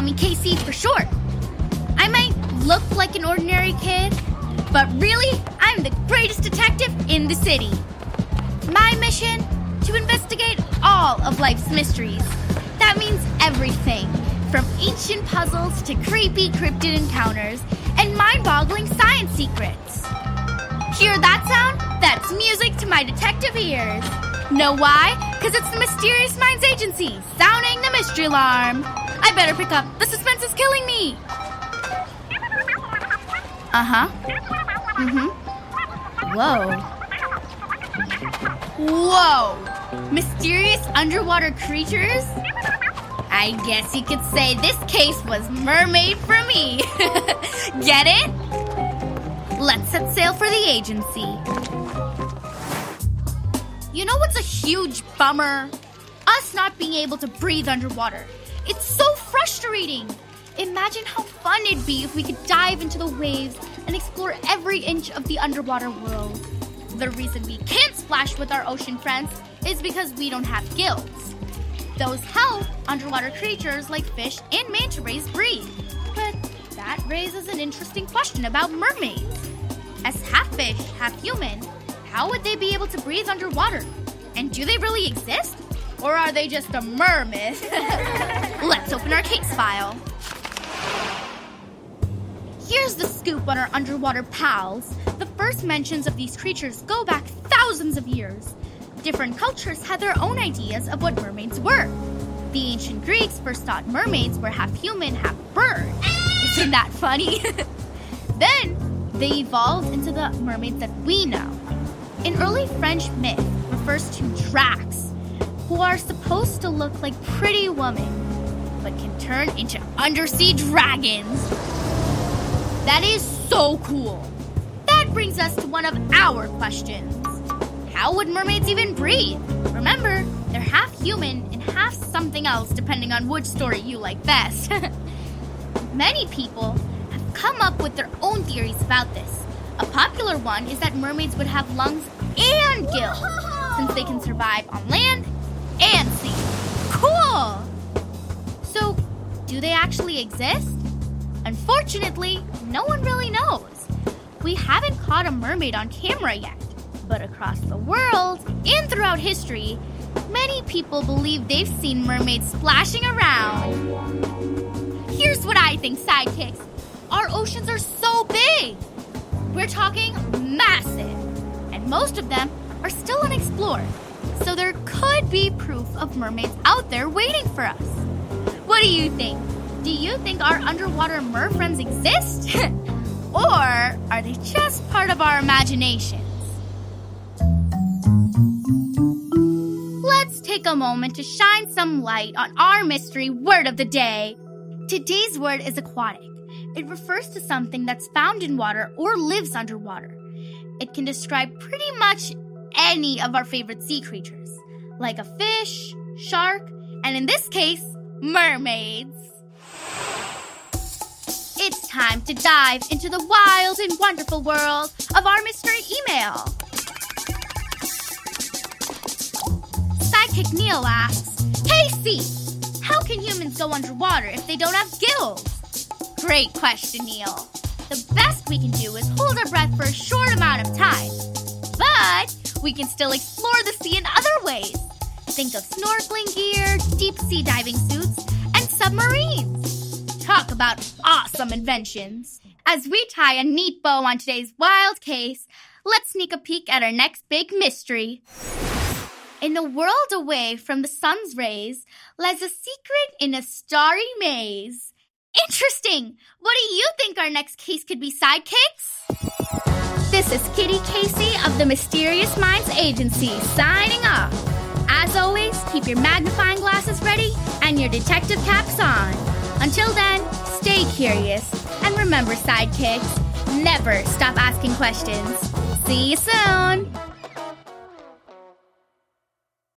call me KC for short. I might look like an ordinary kid, but really, I'm the greatest detective in the city. My mission? To investigate all of life's mysteries. That means everything from ancient puzzles to creepy cryptid encounters and mind boggling science secrets. Hear that sound? That's music to my detective ears. Know why? Because it's the Mysterious Minds Agency sounding the mystery alarm. I better pick up. The suspense is killing me. Uh huh. Mm hmm. Whoa. Whoa! Mysterious underwater creatures? I guess you could say this case was mermaid for me. Get it? Let's set sail for the agency. You know what's a huge bummer? Us not being able to breathe underwater. It's so frustrating. Imagine how fun it'd be if we could dive into the waves and explore every inch of the underwater world. The reason we can't splash with our ocean friends is because we don't have gills. Those help underwater creatures like fish and manta rays breathe. But that raises an interesting question about mermaids. As half fish, half human, how would they be able to breathe underwater? And do they really exist? Or are they just a mermaid? Let's open our case file. Here's the scoop on our underwater pals. The first mentions of these creatures go back thousands of years. Different cultures had their own ideas of what mermaids were. The ancient Greeks first thought mermaids were half human, half bird. Isn't that funny? then they evolved into the mermaids that we know. An early French myth refers to dracs, who are supposed to look like pretty women, but can turn into undersea dragons. That is so cool. That brings us to one of our questions. How would mermaids even breathe? Remember, they're half human and half something else, depending on which story you like best. Many people have come up with their own theories about this. A popular one is that mermaids would have lungs and gills, since they can survive on land and sea. Cool! So, do they actually exist? Unfortunately, no one really knows. We haven't caught a mermaid on camera yet, but across the world and throughout history, many people believe they've seen mermaids splashing around. Here's what I think, sidekicks our oceans are so big. Most of them are still unexplored. So there could be proof of mermaids out there waiting for us. What do you think? Do you think our underwater mer friends exist? or are they just part of our imaginations? Let's take a moment to shine some light on our mystery word of the day. Today's word is aquatic. It refers to something that's found in water or lives underwater. It can describe pretty much any of our favorite sea creatures, like a fish, shark, and in this case, mermaids. It's time to dive into the wild and wonderful world of our mystery email. Sidekick Neil asks, Hey C, how can humans go underwater if they don't have gills? Great question, Neil. The best we can do is hold our breath for a short amount of time. But we can still explore the sea in other ways. Think of snorkeling gear, deep sea diving suits, and submarines. Talk about awesome inventions. As we tie a neat bow on today's wild case, let's sneak a peek at our next big mystery. In a world away from the sun's rays lies a secret in a starry maze. Interesting! What do you think our next case could be, sidekicks? This is Kitty Casey of the Mysterious Minds Agency signing off. As always, keep your magnifying glasses ready and your detective caps on. Until then, stay curious and remember, sidekicks, never stop asking questions. See you soon!